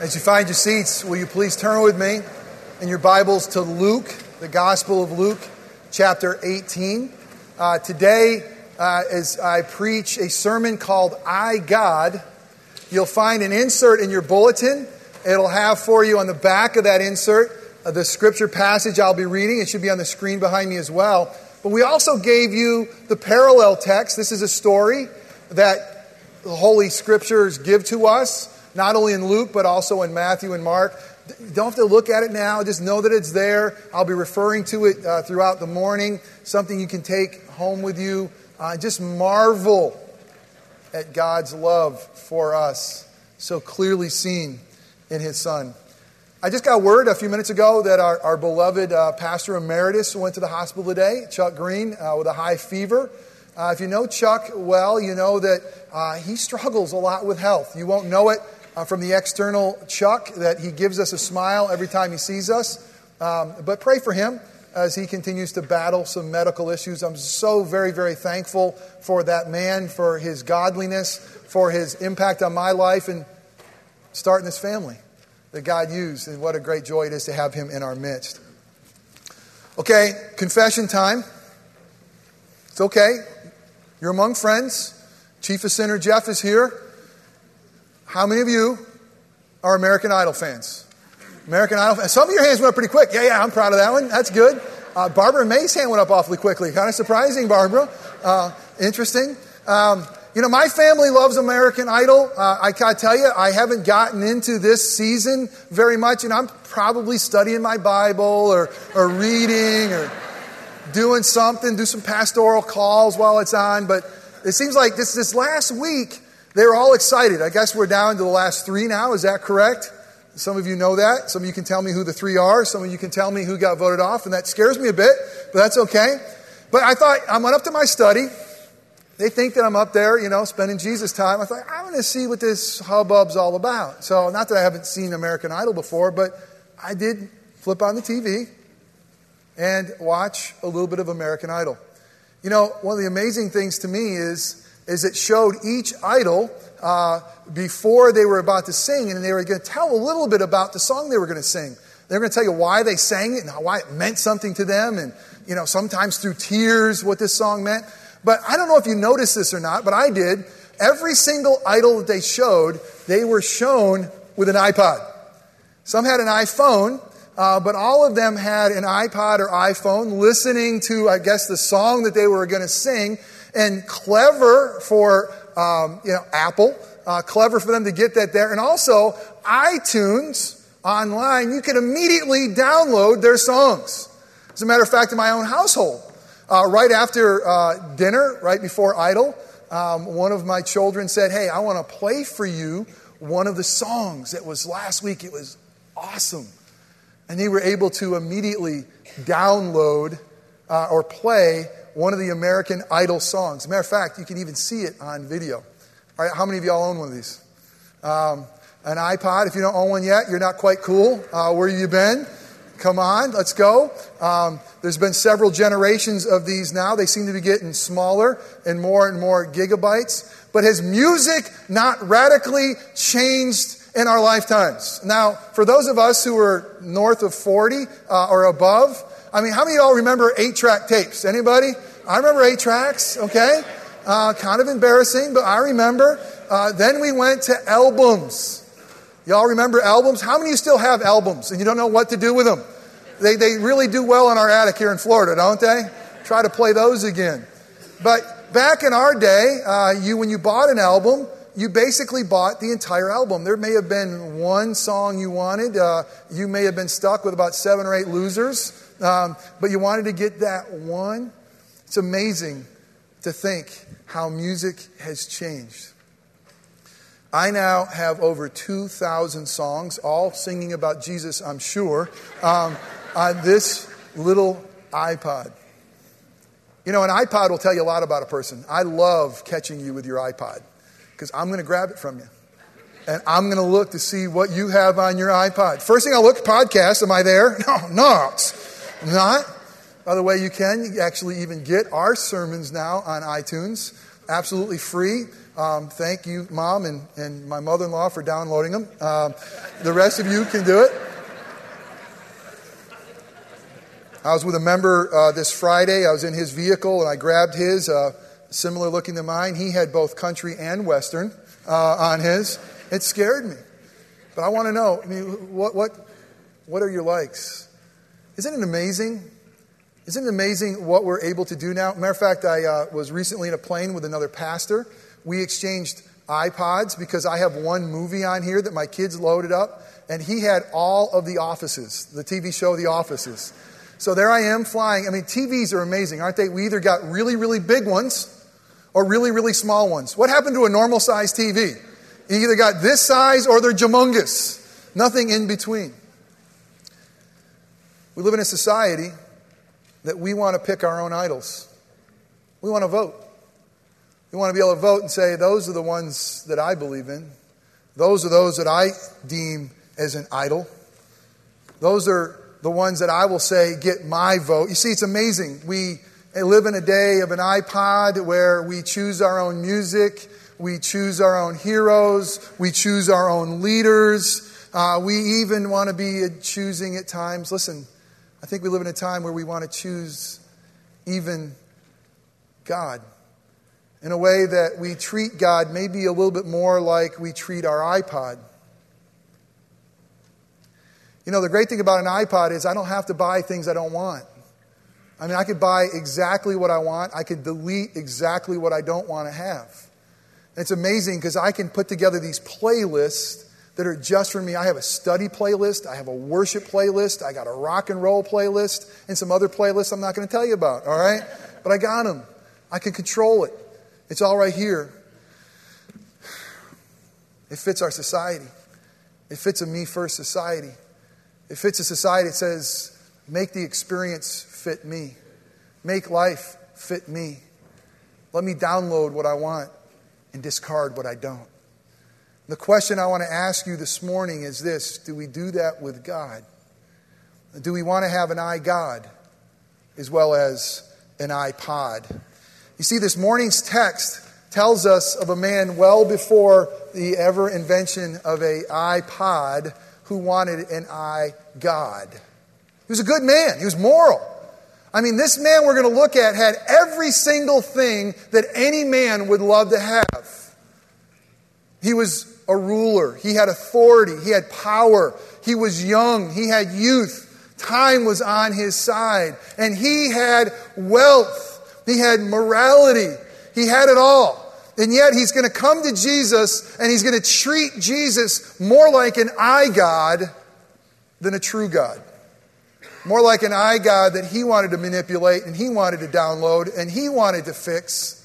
As you find your seats, will you please turn with me in your Bibles to Luke, the Gospel of Luke, chapter 18. Uh, today, uh, as I preach a sermon called I God, you'll find an insert in your bulletin. It'll have for you on the back of that insert uh, the scripture passage I'll be reading. It should be on the screen behind me as well. But we also gave you the parallel text. This is a story that the Holy Scriptures give to us not only in Luke, but also in Matthew and Mark. Don't have to look at it now, just know that it's there. I'll be referring to it uh, throughout the morning, something you can take home with you. Uh, just marvel at God's love for us, so clearly seen in His Son. I just got word a few minutes ago that our, our beloved uh, pastor emeritus went to the hospital today, Chuck Green, uh, with a high fever. Uh, if you know Chuck well, you know that uh, he struggles a lot with health. You won't know it uh, from the external Chuck that he gives us a smile every time he sees us. Um, but pray for him as he continues to battle some medical issues. I'm so very, very thankful for that man, for his godliness, for his impact on my life, and starting this family that God used. And what a great joy it is to have him in our midst. Okay, confession time. It's okay. You're among friends. Chief of Sinner Jeff is here. How many of you are American Idol fans? American Idol fans. Some of your hands went up pretty quick. Yeah, yeah, I'm proud of that one. That's good. Uh, Barbara May's hand went up awfully quickly. Kind of surprising, Barbara. Uh, interesting. Um, you know, my family loves American Idol. Uh, I gotta tell you, I haven't gotten into this season very much, and I'm probably studying my Bible or, or reading or doing something, do some pastoral calls while it's on. But it seems like this, this last week, they were all excited. I guess we're down to the last three now. Is that correct? Some of you know that. Some of you can tell me who the three are. Some of you can tell me who got voted off, and that scares me a bit, but that's okay. But I thought, I went up to my study. They think that I'm up there, you know, spending Jesus time. I thought, I'm going to see what this hubbub's all about. So, not that I haven't seen American Idol before, but I did flip on the TV and watch a little bit of American Idol. You know, one of the amazing things to me is is it showed each idol uh, before they were about to sing, and they were going to tell a little bit about the song they were going to sing. They were going to tell you why they sang it and why it meant something to them, and you know sometimes through tears what this song meant. But I don't know if you noticed this or not, but I did. Every single idol that they showed, they were shown with an iPod. Some had an iPhone, uh, but all of them had an iPod or iPhone listening to, I guess, the song that they were going to sing and clever for um, you know Apple, uh, clever for them to get that there, and also iTunes online. You can immediately download their songs. As a matter of fact, in my own household, uh, right after uh, dinner, right before Idol, um, one of my children said, "Hey, I want to play for you one of the songs that was last week. It was awesome," and they were able to immediately download uh, or play one of the American Idol songs. Matter of fact, you can even see it on video. All right, how many of y'all own one of these? Um, an iPod. If you don't own one yet, you're not quite cool. Uh, where have you been? Come on, let's go. Um, there's been several generations of these now. They seem to be getting smaller and more and more gigabytes. But has music not radically changed in our lifetimes? Now, for those of us who are north of 40 uh, or above, I mean, how many of y'all remember eight track tapes? Anybody? I remember eight tracks, okay? Uh, kind of embarrassing, but I remember. Uh, then we went to albums. Y'all remember albums? How many of you still have albums and you don't know what to do with them? They, they really do well in our attic here in Florida, don't they? Try to play those again. But back in our day, uh, you when you bought an album, you basically bought the entire album. There may have been one song you wanted. Uh, you may have been stuck with about seven or eight losers. Um, but you wanted to get that one. It's amazing to think how music has changed. I now have over 2,000 songs, all singing about Jesus, I'm sure, um, on this little iPod. You know, an iPod will tell you a lot about a person. I love catching you with your iPod because I'm going to grab it from you. And I'm going to look to see what you have on your iPod. First thing I look, podcast, am I there? No, not not. By the way, you can actually even get our sermons now on iTunes, absolutely free. Um, thank you, Mom, and, and my mother in law for downloading them. Um, the rest of you can do it. I was with a member uh, this Friday. I was in his vehicle and I grabbed his, uh, similar looking to mine. He had both country and western uh, on his. It scared me. But I want to know I mean, what, what, what are your likes? Isn't it amazing? Isn't it amazing what we're able to do now? Matter of fact, I uh, was recently in a plane with another pastor. We exchanged iPods because I have one movie on here that my kids loaded up, and he had all of the offices, the TV show The Offices. So there I am flying. I mean, TVs are amazing, aren't they? We either got really, really big ones or really, really small ones. What happened to a normal size TV? You either got this size or they're humongous. Nothing in between. We live in a society that we want to pick our own idols. We want to vote. We want to be able to vote and say, those are the ones that I believe in. Those are those that I deem as an idol. Those are the ones that I will say get my vote. You see, it's amazing. We live in a day of an iPod where we choose our own music, we choose our own heroes, we choose our own leaders. Uh, we even want to be choosing at times. Listen, I think we live in a time where we want to choose even God in a way that we treat God maybe a little bit more like we treat our iPod. You know, the great thing about an iPod is I don't have to buy things I don't want. I mean, I could buy exactly what I want, I could delete exactly what I don't want to have. And it's amazing because I can put together these playlists that are just for me. I have a study playlist, I have a worship playlist, I got a rock and roll playlist, and some other playlists I'm not going to tell you about, all right? But I got them. I can control it. It's all right here. It fits our society. It fits a me first society. It fits a society that says, make the experience fit me, make life fit me. Let me download what I want and discard what I don't. The question I want to ask you this morning is this Do we do that with God? Do we want to have an iGod as well as an iPod? You see, this morning's text tells us of a man well before the ever invention of a iPod who wanted an I God. He was a good man, he was moral. I mean, this man we're going to look at had every single thing that any man would love to have. He was a ruler, he had authority, he had power, he was young, he had youth. Time was on his side, and he had wealth, he had morality, he had it all. And yet he's going to come to Jesus and he's going to treat Jesus more like an I God than a true God. More like an I God that he wanted to manipulate and he wanted to download and he wanted to fix,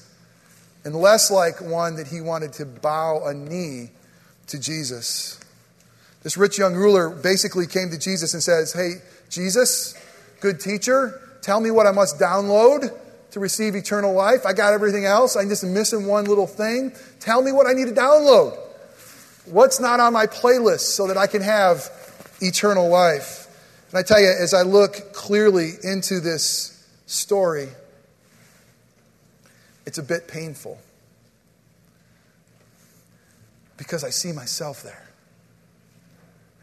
and less like one that he wanted to bow a knee to Jesus. This rich young ruler basically came to Jesus and says, Hey, Jesus, good teacher, tell me what I must download to receive eternal life. I got everything else. I'm just missing one little thing. Tell me what I need to download. What's not on my playlist so that I can have eternal life? And I tell you, as I look clearly into this story, it's a bit painful because I see myself there.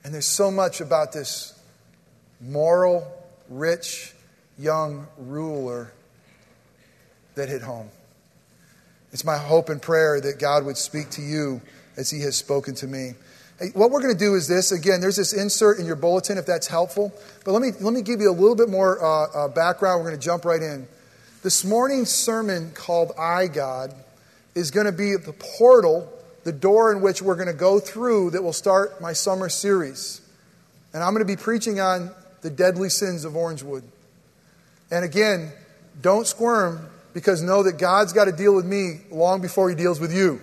And there's so much about this moral, rich, young ruler that hit home. It's my hope and prayer that God would speak to you as He has spoken to me. Hey, what we're going to do is this. Again, there's this insert in your bulletin if that's helpful. But let me, let me give you a little bit more uh, uh, background. We're going to jump right in. This morning's sermon called I God is going to be the portal, the door in which we're going to go through that will start my summer series. And I'm going to be preaching on the deadly sins of Orangewood. And again, don't squirm because know that God's got to deal with me long before He deals with you.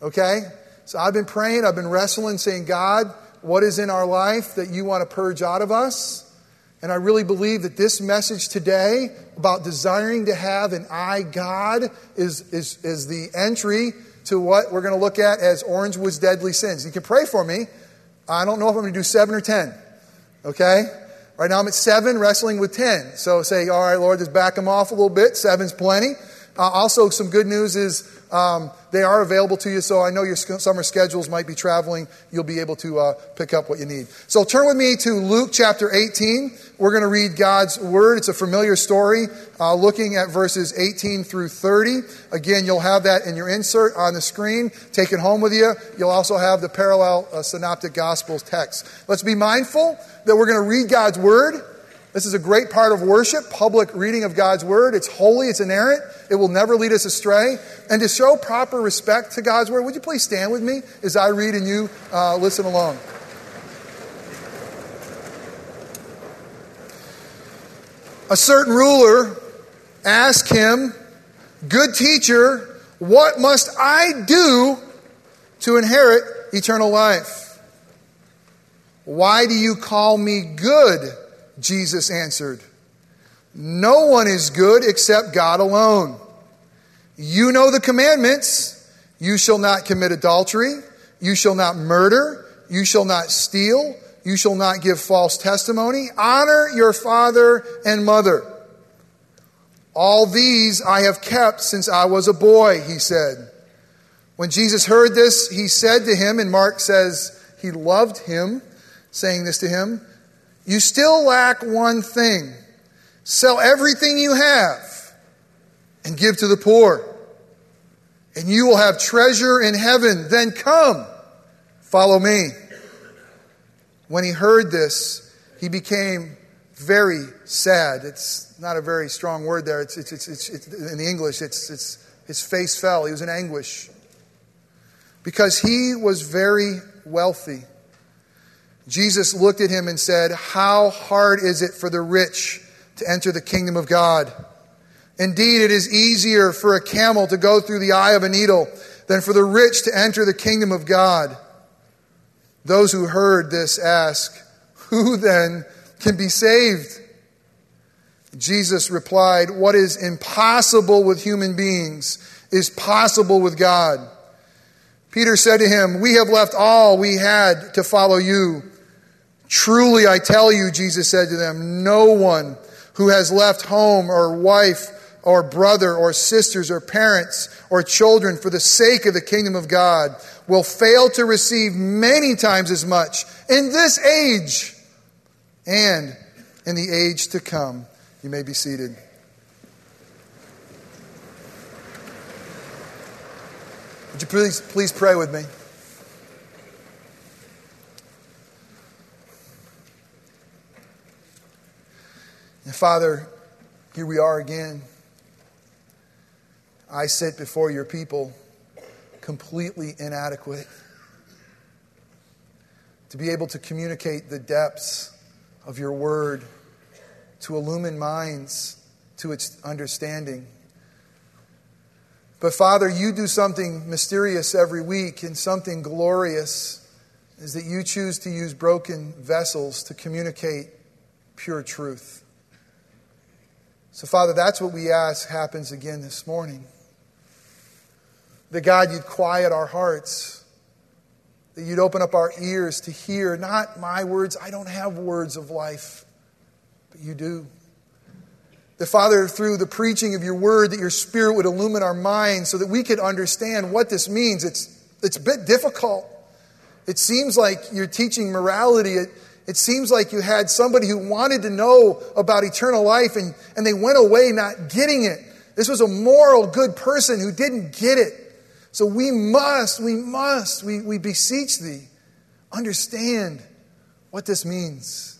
Okay? So I've been praying, I've been wrestling, saying, God, what is in our life that you want to purge out of us? And I really believe that this message today about desiring to have an I God is, is, is the entry to what we're going to look at as Orange Orangewood's deadly sins. You can pray for me. I don't know if I'm going to do seven or ten. Okay? Right now I'm at seven, wrestling with ten. So say, all right, Lord, just back them off a little bit. Seven's plenty. Uh, also, some good news is um, they are available to you, so I know your summer schedules might be traveling. You'll be able to uh, pick up what you need. So turn with me to Luke chapter 18. We're going to read God's word. It's a familiar story, uh, looking at verses 18 through 30. Again, you'll have that in your insert on the screen. Take it home with you. You'll also have the parallel uh, synoptic gospels text. Let's be mindful that we're going to read God's word. This is a great part of worship, public reading of God's word. It's holy, it's inerrant, it will never lead us astray. And to show proper respect to God's word, would you please stand with me as I read and you uh, listen along? A certain ruler asked him, Good teacher, what must I do to inherit eternal life? Why do you call me good? Jesus answered, No one is good except God alone. You know the commandments you shall not commit adultery, you shall not murder, you shall not steal, you shall not give false testimony, honor your father and mother. All these I have kept since I was a boy, he said. When Jesus heard this, he said to him, and Mark says he loved him, saying this to him, You still lack one thing. Sell everything you have and give to the poor, and you will have treasure in heaven. Then come, follow me. When he heard this, he became very sad. It's not a very strong word there. It's, it's, it's, it's, in the English, it's, it's, his face fell. He was in anguish. Because he was very wealthy. Jesus looked at him and said, How hard is it for the rich to enter the kingdom of God? Indeed, it is easier for a camel to go through the eye of a needle than for the rich to enter the kingdom of God. Those who heard this ask, Who then can be saved? Jesus replied, What is impossible with human beings is possible with God. Peter said to him, We have left all we had to follow you. Truly, I tell you, Jesus said to them, no one who has left home or wife or brother or sisters or parents or children for the sake of the kingdom of God will fail to receive many times as much in this age and in the age to come. You may be seated. Would you please, please pray with me? And Father, here we are again. I sit before your people completely inadequate to be able to communicate the depths of your word to illumine minds to its understanding. But Father, you do something mysterious every week and something glorious is that you choose to use broken vessels to communicate pure truth. So, Father, that's what we ask happens again this morning. That God, you'd quiet our hearts, that you'd open up our ears to hear not my words, I don't have words of life but you do. The Father, through the preaching of your word, that your Spirit would illumine our minds so that we could understand what this means. It's, it's a bit difficult. It seems like you're teaching morality. It, it seems like you had somebody who wanted to know about eternal life and, and they went away not getting it. This was a moral, good person who didn't get it. So we must, we must, we, we beseech thee, understand what this means.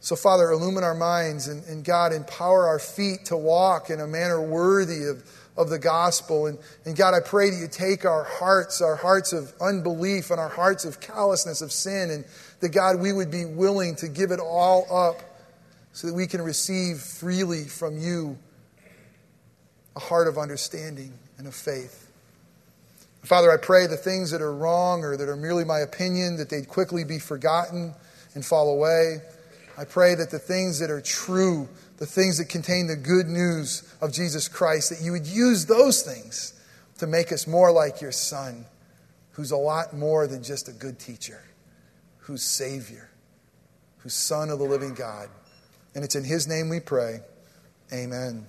So, Father, illumine our minds and, and, God, empower our feet to walk in a manner worthy of, of the gospel. And, and God, I pray that you take our hearts, our hearts of unbelief and our hearts of callousness of sin, and that, God, we would be willing to give it all up so that we can receive freely from you a heart of understanding and of faith. Father, I pray the things that are wrong or that are merely my opinion, that they'd quickly be forgotten and fall away. I pray that the things that are true, the things that contain the good news of Jesus Christ, that you would use those things to make us more like your Son, who's a lot more than just a good teacher, who's Savior, who's Son of the living God. And it's in His name we pray. Amen.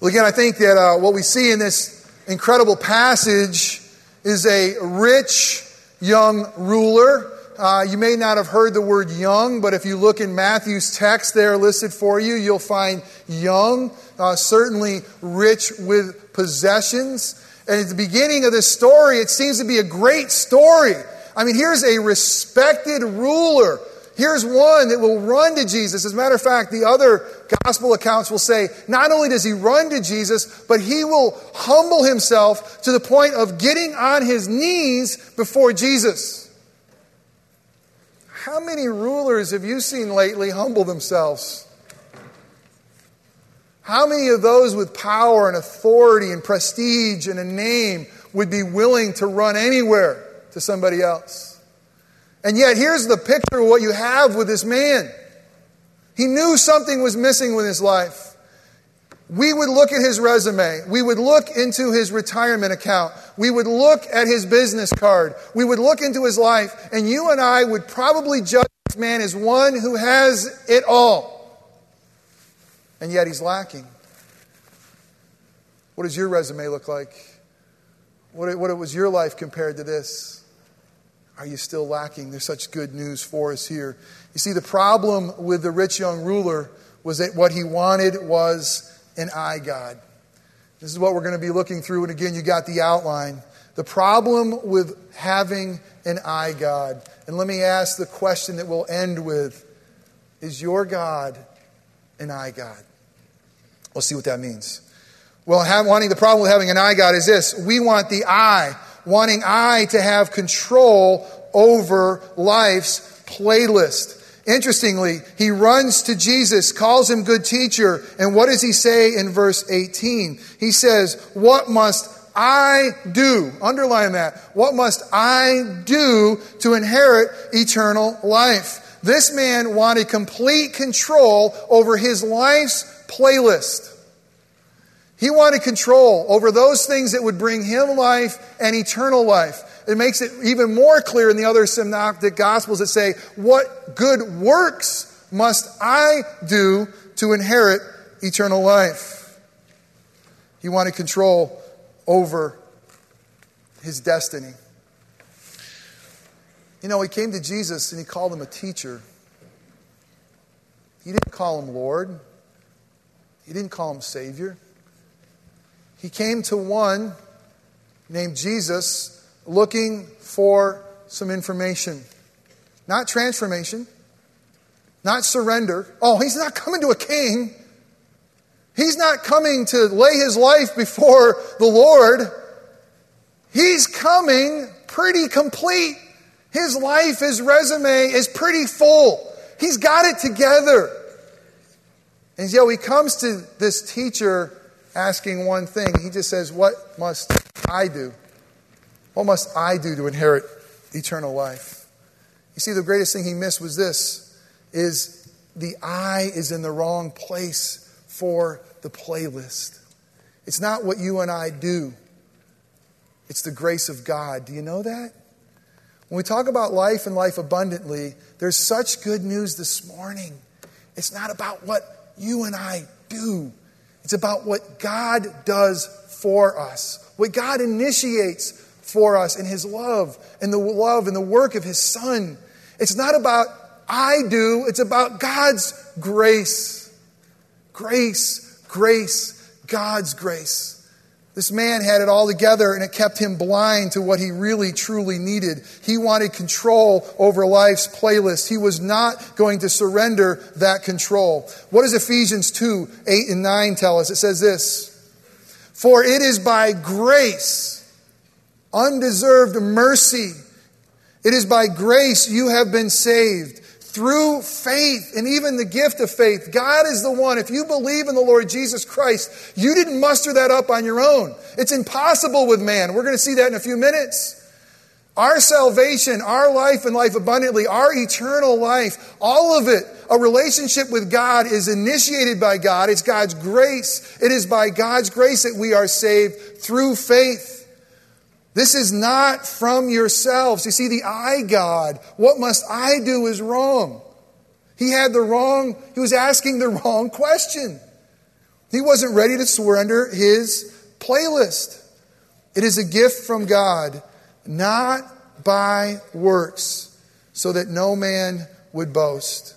Well, again, I think that uh, what we see in this incredible passage is a rich young ruler. Uh, you may not have heard the word young, but if you look in Matthew's text there listed for you, you'll find young, uh, certainly rich with possessions. And at the beginning of this story, it seems to be a great story. I mean, here's a respected ruler Here's one that will run to Jesus. As a matter of fact, the other gospel accounts will say not only does he run to Jesus, but he will humble himself to the point of getting on his knees before Jesus. How many rulers have you seen lately humble themselves? How many of those with power and authority and prestige and a name would be willing to run anywhere to somebody else? And yet, here's the picture of what you have with this man. He knew something was missing with his life. We would look at his resume. We would look into his retirement account. We would look at his business card. We would look into his life, and you and I would probably judge this man as one who has it all. And yet he's lacking. What does your resume look like? What, what was your life compared to this? Are you still lacking? There's such good news for us here. You see, the problem with the rich young ruler was that what he wanted was an eye God. This is what we're going to be looking through. And again, you got the outline. The problem with having an eye God. And let me ask the question that we'll end with Is your God an eye God? We'll see what that means. Well, wanting the problem with having an eye God is this we want the eye wanting I to have control over life's playlist. Interestingly, he runs to Jesus, calls him good teacher, and what does he say in verse 18? He says, What must I do? Underline that. What must I do to inherit eternal life? This man wanted complete control over his life's playlist. He wanted control over those things that would bring him life and eternal life. It makes it even more clear in the other synoptic gospels that say, What good works must I do to inherit eternal life? He wanted control over his destiny. You know, he came to Jesus and he called him a teacher. He didn't call him Lord, he didn't call him Savior. He came to one named Jesus looking for some information. Not transformation, not surrender. Oh, he's not coming to a king. He's not coming to lay his life before the Lord. He's coming pretty complete. His life, his resume is pretty full. He's got it together. And yet he comes to this teacher asking one thing. He just says, What must I do? What must I do to inherit eternal life? You see, the greatest thing he missed was this is the I is in the wrong place for the playlist. It's not what you and I do. It's the grace of God. Do you know that? When we talk about life and life abundantly, there's such good news this morning. It's not about what you and I do. It's about what God does for us, what God initiates for us in His love and the love and the work of His Son. It's not about I do, it's about God's grace. Grace, grace, God's grace. This man had it all together and it kept him blind to what he really truly needed. He wanted control over life's playlist. He was not going to surrender that control. What does Ephesians 2 8 and 9 tell us? It says this For it is by grace, undeserved mercy, it is by grace you have been saved through faith and even the gift of faith. God is the one. If you believe in the Lord Jesus Christ, you didn't muster that up on your own. It's impossible with man. We're going to see that in a few minutes. Our salvation, our life and life abundantly, our eternal life, all of it, a relationship with God is initiated by God. It's God's grace. It is by God's grace that we are saved through faith. This is not from yourselves. You see, the I God, what must I do is wrong. He had the wrong, he was asking the wrong question. He wasn't ready to surrender his playlist. It is a gift from God, not by works, so that no man would boast.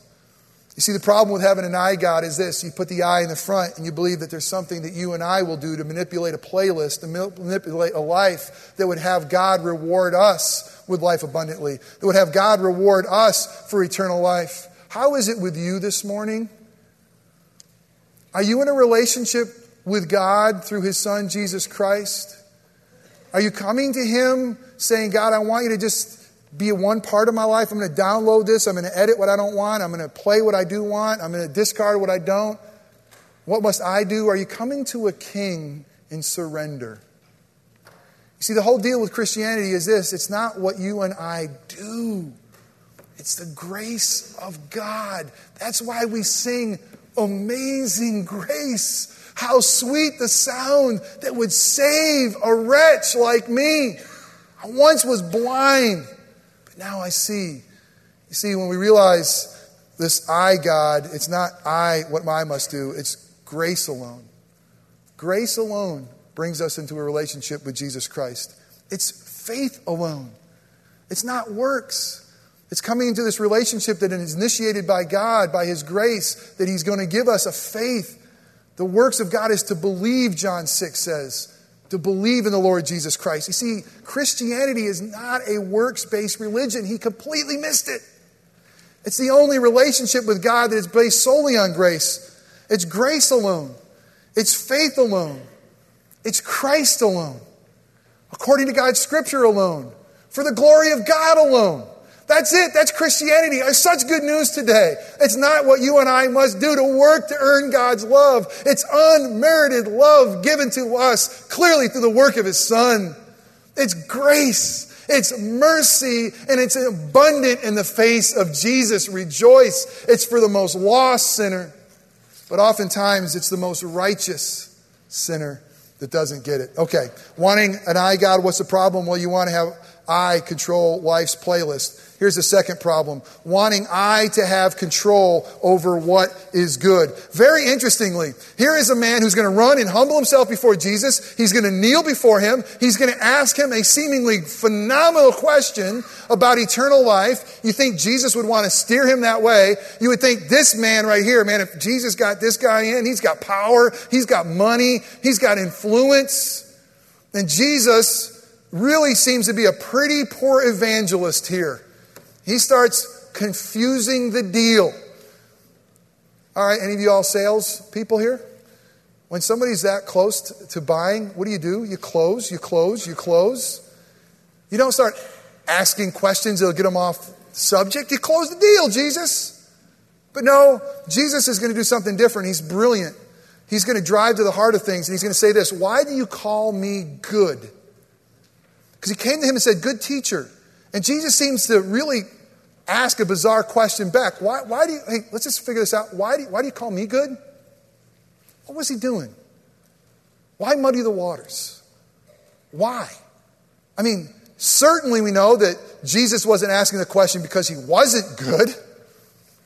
You see, the problem with having an I God is this you put the I in the front and you believe that there's something that you and I will do to manipulate a playlist, to manipulate a life that would have God reward us with life abundantly, that would have God reward us for eternal life. How is it with you this morning? Are you in a relationship with God through His Son, Jesus Christ? Are you coming to Him saying, God, I want you to just be one part of my life. I'm going to download this. I'm going to edit what I don't want. I'm going to play what I do want. I'm going to discard what I don't. What must I do? Are you coming to a king in surrender? You see, the whole deal with Christianity is this it's not what you and I do, it's the grace of God. That's why we sing Amazing Grace. How sweet the sound that would save a wretch like me. I once was blind now I see. You see, when we realize this I, God, it's not I, what I must do, it's grace alone. Grace alone brings us into a relationship with Jesus Christ. It's faith alone. It's not works. It's coming into this relationship that is initiated by God, by His grace, that He's going to give us a faith. The works of God is to believe, John 6 says to believe in the Lord Jesus Christ. You see, Christianity is not a works based religion. He completely missed it. It's the only relationship with God that is based solely on grace. It's grace alone, it's faith alone, it's Christ alone, according to God's scripture alone, for the glory of God alone. That's it. That's Christianity. It's such good news today. It's not what you and I must do to work to earn God's love. It's unmerited love given to us clearly through the work of His Son. It's grace. It's mercy and it's abundant in the face of Jesus. Rejoice. It's for the most lost sinner, but oftentimes it's the most righteous sinner that doesn't get it. Okay, wanting an I God, what's the problem? Well, you want to have I control life's playlist. Here's the second problem wanting I to have control over what is good. Very interestingly, here is a man who's going to run and humble himself before Jesus. He's going to kneel before him. He's going to ask him a seemingly phenomenal question about eternal life. You think Jesus would want to steer him that way. You would think this man right here, man, if Jesus got this guy in, he's got power, he's got money, he's got influence. And Jesus really seems to be a pretty poor evangelist here. He starts confusing the deal. All right, any of you all sales people here? When somebody's that close to buying, what do you do? You close, you close, you close. You don't start asking questions that'll get them off subject. You close the deal, Jesus. But no, Jesus is going to do something different. He's brilliant. He's going to drive to the heart of things and he's going to say this Why do you call me good? Because he came to him and said, Good teacher. And Jesus seems to really ask a bizarre question back. Why, why do you, hey, let's just figure this out. Why do, why do you call me good? What was he doing? Why muddy the waters? Why? I mean, certainly we know that Jesus wasn't asking the question because he wasn't good.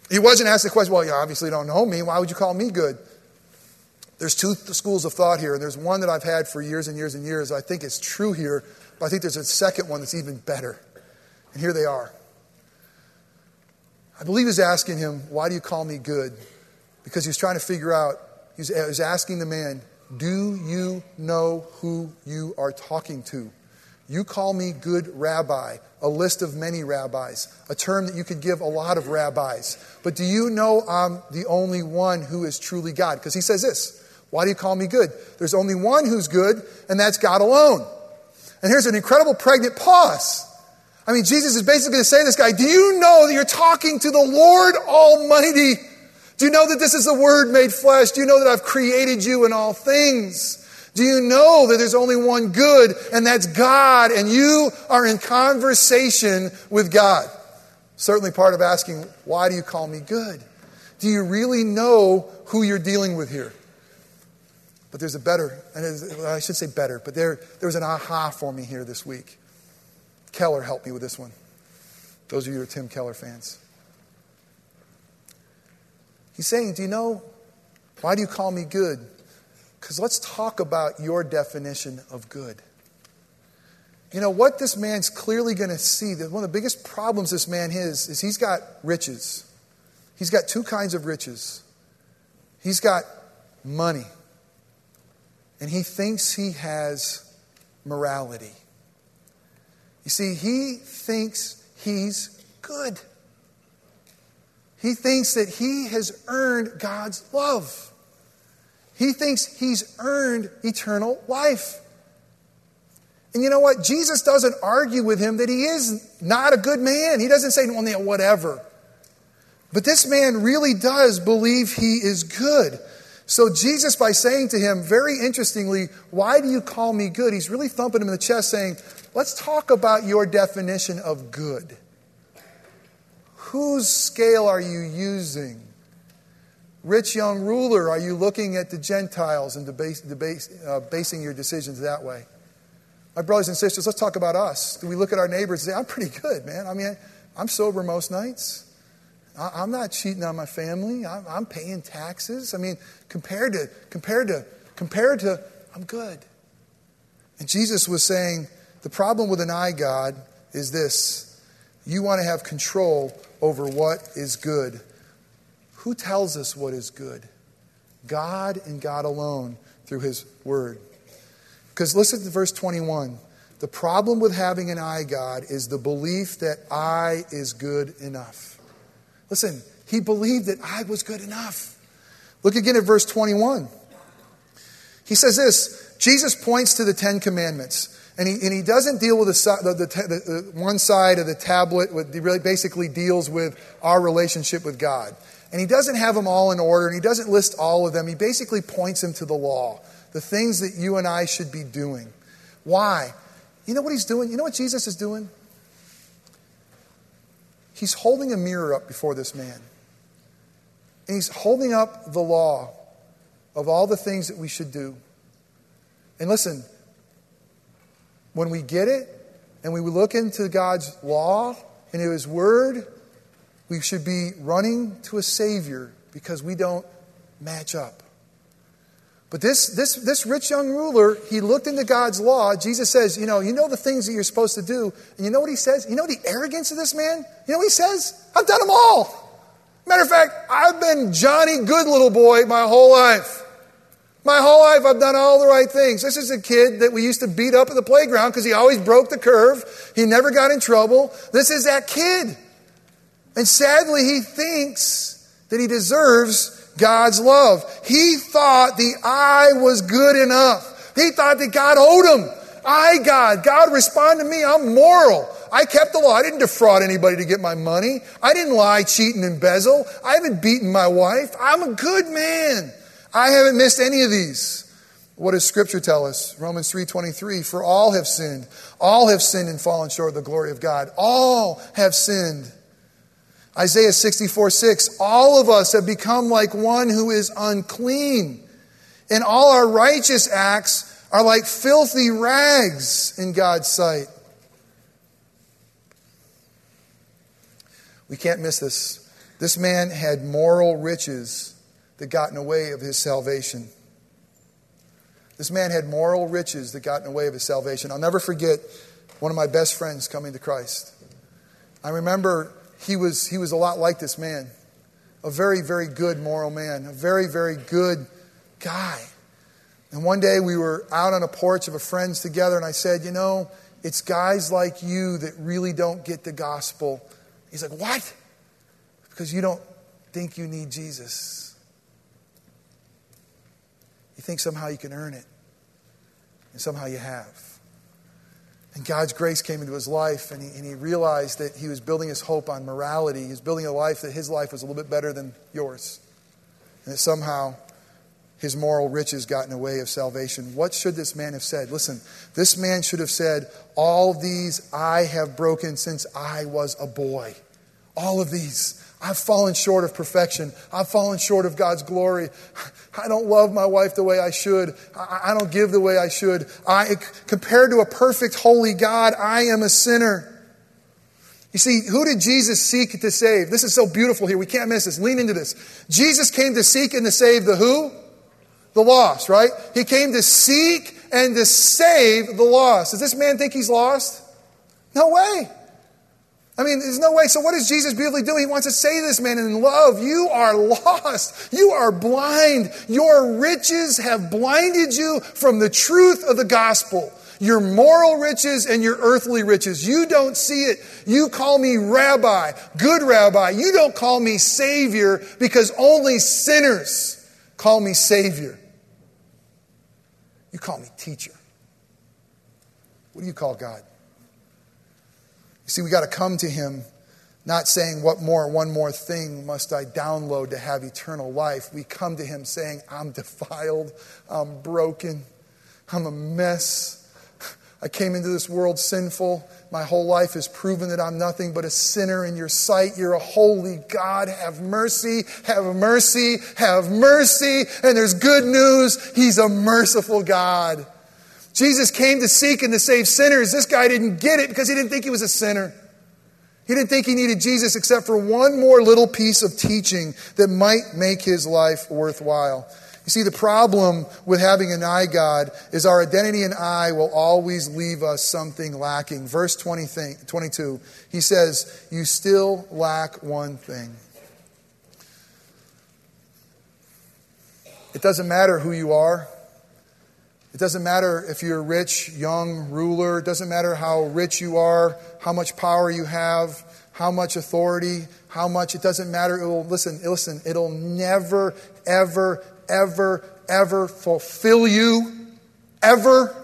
He wasn't asking the question, well, you obviously don't know me. Why would you call me good? There's two schools of thought here, and there's one that I've had for years and years and years. I think it's true here, but I think there's a second one that's even better. And here they are. I believe he's asking him, Why do you call me good? Because he's trying to figure out, he's, he's asking the man, Do you know who you are talking to? You call me good rabbi, a list of many rabbis, a term that you could give a lot of rabbis. But do you know I'm the only one who is truly God? Because he says this Why do you call me good? There's only one who's good, and that's God alone. And here's an incredible pregnant pause. I mean, Jesus is basically going to say to this guy, Do you know that you're talking to the Lord Almighty? Do you know that this is the Word made flesh? Do you know that I've created you in all things? Do you know that there's only one good, and that's God, and you are in conversation with God? Certainly part of asking, Why do you call me good? Do you really know who you're dealing with here? But there's a better, and I should say better, but there, there was an aha for me here this week. Keller helped me with this one. Those of you who are Tim Keller fans. He's saying, Do you know why do you call me good? Because let's talk about your definition of good. You know, what this man's clearly going to see, that one of the biggest problems this man has is he's got riches. He's got two kinds of riches. He's got money, and he thinks he has morality. You see, he thinks he's good. He thinks that he has earned God's love. He thinks he's earned eternal life. And you know what? Jesus doesn't argue with him that he is not a good man. He doesn't say, well, whatever. But this man really does believe he is good. So, Jesus, by saying to him, very interestingly, Why do you call me good? He's really thumping him in the chest, saying, Let's talk about your definition of good. Whose scale are you using? Rich young ruler, are you looking at the Gentiles and debase, debase, uh, basing your decisions that way? My brothers and sisters, let's talk about us. Do we look at our neighbors and say, I'm pretty good, man? I mean, I'm sober most nights. I'm not cheating on my family. I'm paying taxes. I mean, compared to, compared to, compared to, I'm good. And Jesus was saying, the problem with an I God is this you want to have control over what is good. Who tells us what is good? God and God alone through His Word. Because listen to verse 21. The problem with having an I God is the belief that I is good enough. Listen, he believed that I was good enough. Look again at verse 21. He says this Jesus points to the Ten Commandments. And he, and he doesn't deal with the, the, the, the one side of the tablet, he really basically deals with our relationship with God. And he doesn't have them all in order, and he doesn't list all of them. He basically points them to the law, the things that you and I should be doing. Why? You know what he's doing? You know what Jesus is doing? He's holding a mirror up before this man. And he's holding up the law of all the things that we should do. And listen, when we get it and we look into God's law and His Word, we should be running to a Savior because we don't match up. But this, this, this rich young ruler, he looked into God's law. Jesus says, You know, you know the things that you're supposed to do. And you know what he says? You know the arrogance of this man? You know what he says? I've done them all. Matter of fact, I've been Johnny Good little boy my whole life. My whole life, I've done all the right things. This is a kid that we used to beat up at the playground because he always broke the curve. He never got in trouble. This is that kid. And sadly, he thinks that he deserves God's love. He thought the I was good enough. He thought that God owed him. I, God, God respond to me. I'm moral. I kept the law. I didn't defraud anybody to get my money. I didn't lie, cheat, and embezzle. I haven't beaten my wife. I'm a good man. I haven't missed any of these. What does scripture tell us? Romans 3:23 for all have sinned. All have sinned and fallen short of the glory of God. All have sinned. Isaiah 64 6, all of us have become like one who is unclean, and all our righteous acts are like filthy rags in God's sight. We can't miss this. This man had moral riches that got in the way of his salvation. This man had moral riches that got in the way of his salvation. I'll never forget one of my best friends coming to Christ. I remember he was, he was a lot like this man, a very, very good moral man, a very, very good guy. And one day we were out on a porch of a friend's together, and I said, You know, it's guys like you that really don't get the gospel. He's like, What? Because you don't think you need Jesus. You think somehow you can earn it, and somehow you have. And God's grace came into his life, and he, and he realized that he was building his hope on morality. He was building a life that his life was a little bit better than yours. And that somehow his moral riches got in the way of salvation. What should this man have said? Listen, this man should have said, All these I have broken since I was a boy. All of these. I've fallen short of perfection. I've fallen short of God's glory. I don't love my wife the way I should. I don't give the way I should. I, compared to a perfect, holy God, I am a sinner. You see, who did Jesus seek to save? This is so beautiful here. We can't miss this. Lean into this. Jesus came to seek and to save the who? the lost, right? He came to seek and to save the lost. Does this man think he's lost? No way. I mean, there's no way. So, what is Jesus beautifully doing? He wants to say to this man in love, You are lost. You are blind. Your riches have blinded you from the truth of the gospel. Your moral riches and your earthly riches. You don't see it. You call me rabbi, good rabbi. You don't call me savior because only sinners call me savior. You call me teacher. What do you call God? You see, we got to come to Him not saying, What more, one more thing must I download to have eternal life? We come to Him saying, I'm defiled, I'm broken, I'm a mess. I came into this world sinful. My whole life has proven that I'm nothing but a sinner in your sight. You're a holy God. Have mercy, have mercy, have mercy. And there's good news. He's a merciful God. Jesus came to seek and to save sinners. This guy didn't get it because he didn't think he was a sinner. He didn't think he needed Jesus except for one more little piece of teaching that might make his life worthwhile. You see, the problem with having an I God is our identity in I will always leave us something lacking. Verse 20 thing, 22, he says, You still lack one thing. It doesn't matter who you are. It doesn't matter if you're rich, young ruler. It doesn't matter how rich you are, how much power you have, how much authority, how much. It doesn't matter. It will, listen, listen, it'll never, ever, ever, ever fulfill you. Ever.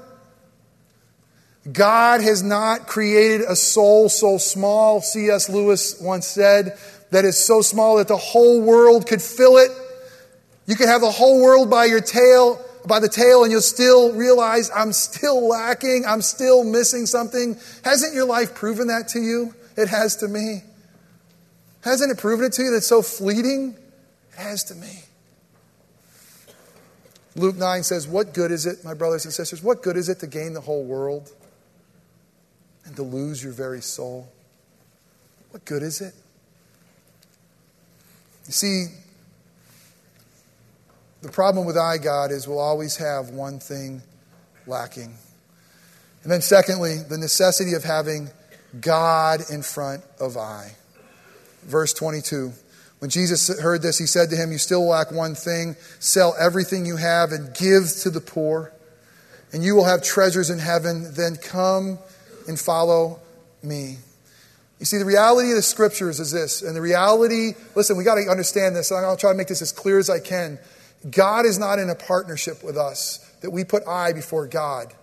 God has not created a soul so small, C.S. Lewis once said, that is so small that the whole world could fill it. You could have the whole world by your tail, by the tail, and you'll still realize I'm still lacking, I'm still missing something. Hasn't your life proven that to you? It has to me. Hasn't it proven it to you that it's so fleeting? It has to me. Luke 9 says, What good is it, my brothers and sisters, what good is it to gain the whole world and to lose your very soul? What good is it? You see, the problem with I, God, is we'll always have one thing lacking. And then, secondly, the necessity of having God in front of I. Verse 22. When Jesus heard this, he said to him, You still lack one thing. Sell everything you have and give to the poor, and you will have treasures in heaven. Then come and follow me. You see, the reality of the scriptures is this, and the reality, listen, we got to understand this, and I'll try to make this as clear as I can. God is not in a partnership with us that we put I before God.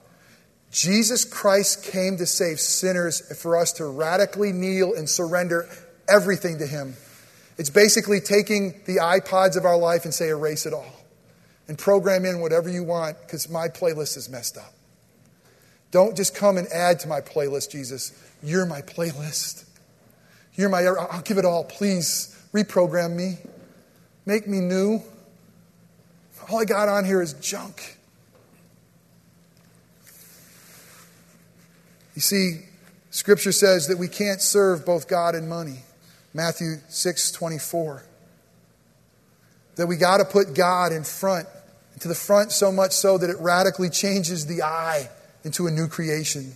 Jesus Christ came to save sinners for us to radically kneel and surrender everything to Him. It's basically taking the iPods of our life and say, erase it all and program in whatever you want because my playlist is messed up. Don't just come and add to my playlist, Jesus. You're my playlist. You're my, I'll give it all. Please reprogram me. Make me new. All I got on here is junk. You see, Scripture says that we can't serve both God and money. Matthew 6 24. That we got to put God in front, to the front so much so that it radically changes the I into a new creation.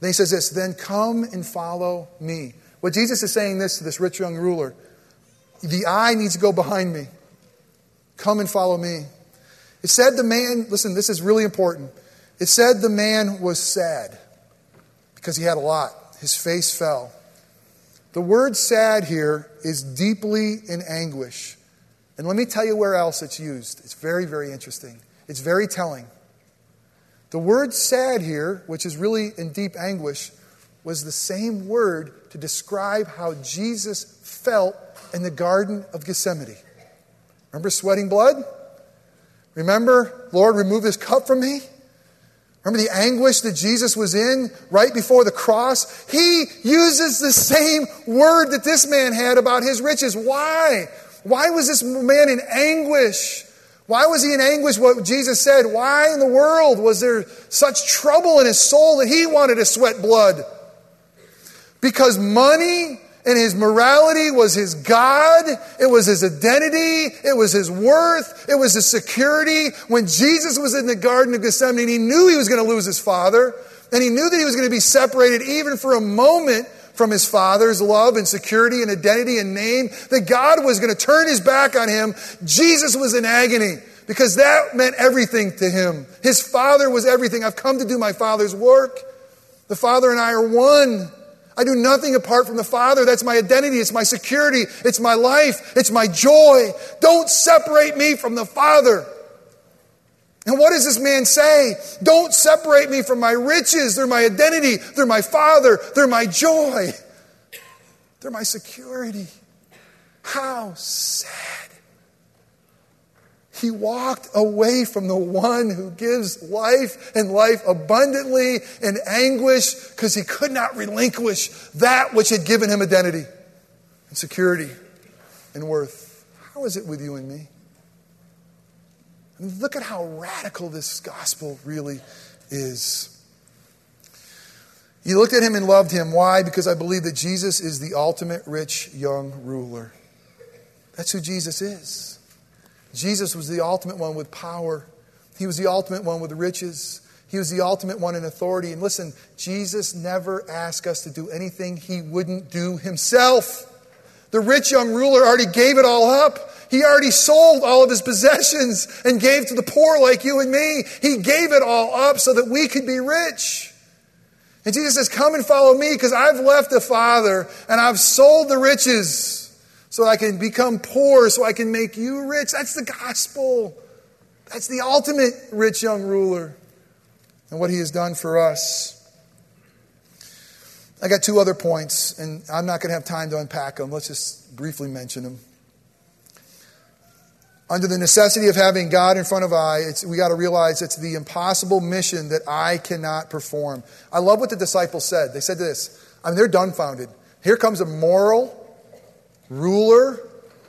Then he says this, then come and follow me. What Jesus is saying this to this rich young ruler, the I needs to go behind me. Come and follow me. It said the man, listen, this is really important. It said the man was sad because he had a lot. His face fell. The word sad here is deeply in anguish. And let me tell you where else it's used. It's very, very interesting. It's very telling. The word sad here, which is really in deep anguish, was the same word to describe how Jesus felt in the Garden of Gethsemane. Remember sweating blood? Remember, Lord, remove this cup from me? Remember the anguish that Jesus was in right before the cross? He uses the same word that this man had about his riches. Why? Why was this man in anguish? Why was he in anguish? What Jesus said, why in the world was there such trouble in his soul that he wanted to sweat blood? Because money and his morality was his God. It was his identity. It was his worth. It was his security. When Jesus was in the Garden of Gethsemane, he knew he was going to lose his father, and he knew that he was going to be separated even for a moment from his father's love and security and identity and name, that God was going to turn his back on him. Jesus was in agony because that meant everything to him. His father was everything. I've come to do my father's work. The father and I are one. I do nothing apart from the Father. That's my identity. It's my security. It's my life. It's my joy. Don't separate me from the Father. And what does this man say? Don't separate me from my riches. They're my identity. They're my Father. They're my joy. They're my security. How sad. He walked away from the one who gives life and life abundantly in anguish because he could not relinquish that which had given him identity and security and worth. How is it with you and me? Look at how radical this gospel really is. You looked at him and loved him. Why? Because I believe that Jesus is the ultimate rich young ruler. That's who Jesus is. Jesus was the ultimate one with power. He was the ultimate one with riches. He was the ultimate one in authority. And listen, Jesus never asked us to do anything he wouldn't do himself. The rich young ruler already gave it all up. He already sold all of his possessions and gave to the poor like you and me. He gave it all up so that we could be rich. And Jesus says, Come and follow me because I've left the Father and I've sold the riches so I can become poor, so I can make you rich. That's the gospel. That's the ultimate rich young ruler and what he has done for us. I got two other points, and I'm not going to have time to unpack them. Let's just briefly mention them. Under the necessity of having God in front of I, we got to realize it's the impossible mission that I cannot perform. I love what the disciples said. They said this I mean, they're dumbfounded. Here comes a moral, ruler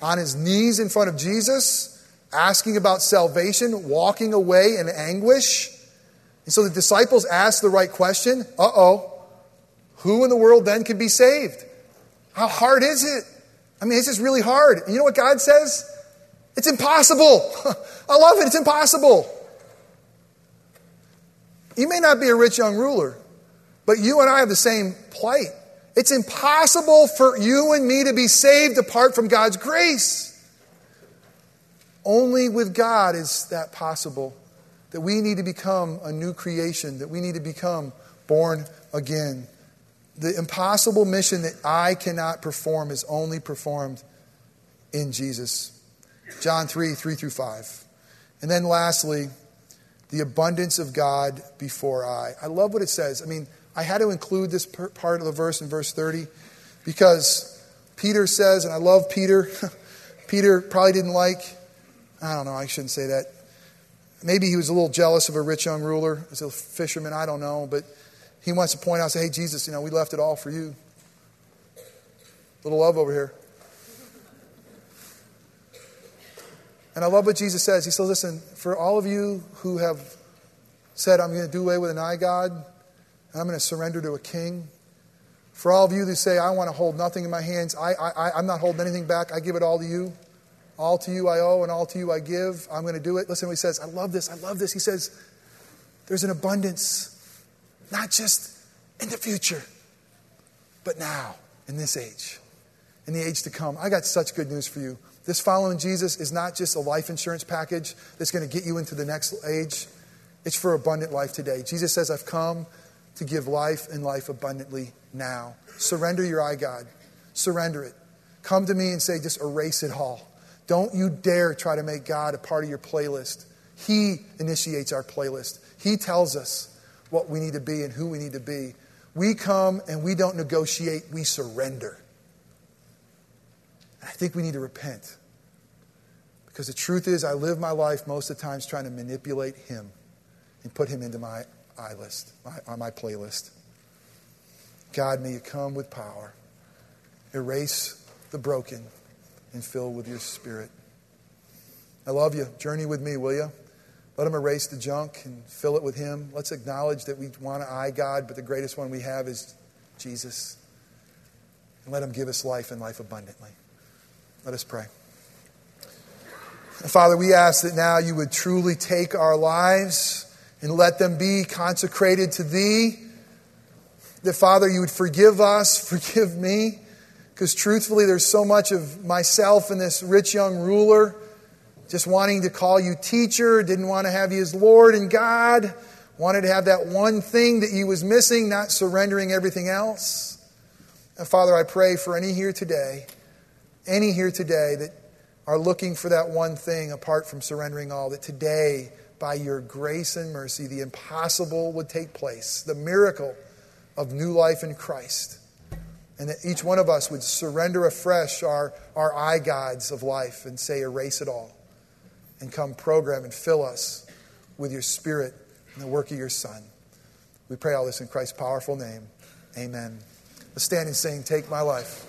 on his knees in front of Jesus, asking about salvation, walking away in anguish. And so the disciples asked the right question uh oh, who in the world then can be saved? How hard is it? I mean, it's just really hard. You know what God says? It's impossible. I love it. It's impossible. You may not be a rich young ruler, but you and I have the same plight. It's impossible for you and me to be saved apart from God's grace. Only with God is that possible. That we need to become a new creation, that we need to become born again. The impossible mission that I cannot perform is only performed in Jesus. John 3 3 through 5. And then lastly, the abundance of God before I. I love what it says. I mean, I had to include this part of the verse in verse 30 because Peter says, and I love Peter. Peter probably didn't like, I don't know, I shouldn't say that. Maybe he was a little jealous of a rich young ruler as a fisherman, I don't know, but he wants to point out, say, hey, Jesus, you know, we left it all for you. Little love over here. And I love what Jesus says. He says, listen, for all of you who have said, I'm going to do away with an I God, I'm going to surrender to a king. For all of you who say, I want to hold nothing in my hands, I, I, I'm not holding anything back. I give it all to you. All to you I owe, and all to you I give. I'm going to do it. Listen, to what he says, I love this. I love this. He says, there's an abundance, not just in the future, but now, in this age, in the age to come. I got such good news for you. This following Jesus is not just a life insurance package that's going to get you into the next age. It's for abundant life today. Jesus says, I've come to give life and life abundantly now. Surrender your I, God. Surrender it. Come to me and say, just erase it all. Don't you dare try to make God a part of your playlist. He initiates our playlist, He tells us what we need to be and who we need to be. We come and we don't negotiate, we surrender. I think we need to repent. Because the truth is, I live my life most of the times trying to manipulate Him and put Him into my I list, my, on my playlist. God, may you come with power, erase the broken, and fill with your spirit. I love you. Journey with me, will you? Let him erase the junk and fill it with him. Let's acknowledge that we want to eye God, but the greatest one we have is Jesus. and let him give us life and life abundantly. Let us pray. Father, we ask that now you would truly take our lives and let them be consecrated to Thee. That, Father, you would forgive us, forgive me, because truthfully, there's so much of myself and this rich young ruler just wanting to call you teacher, didn't want to have you as Lord and God, wanted to have that one thing that you was missing, not surrendering everything else. And Father, I pray for any here today, any here today that are looking for that one thing apart from surrendering all, that today, by your grace and mercy, the impossible would take place, the miracle of new life in Christ. And that each one of us would surrender afresh our, our I gods of life and say, erase it all. And come program and fill us with your spirit and the work of your Son. We pray all this in Christ's powerful name. Amen. Let's stand and sing, Take My Life.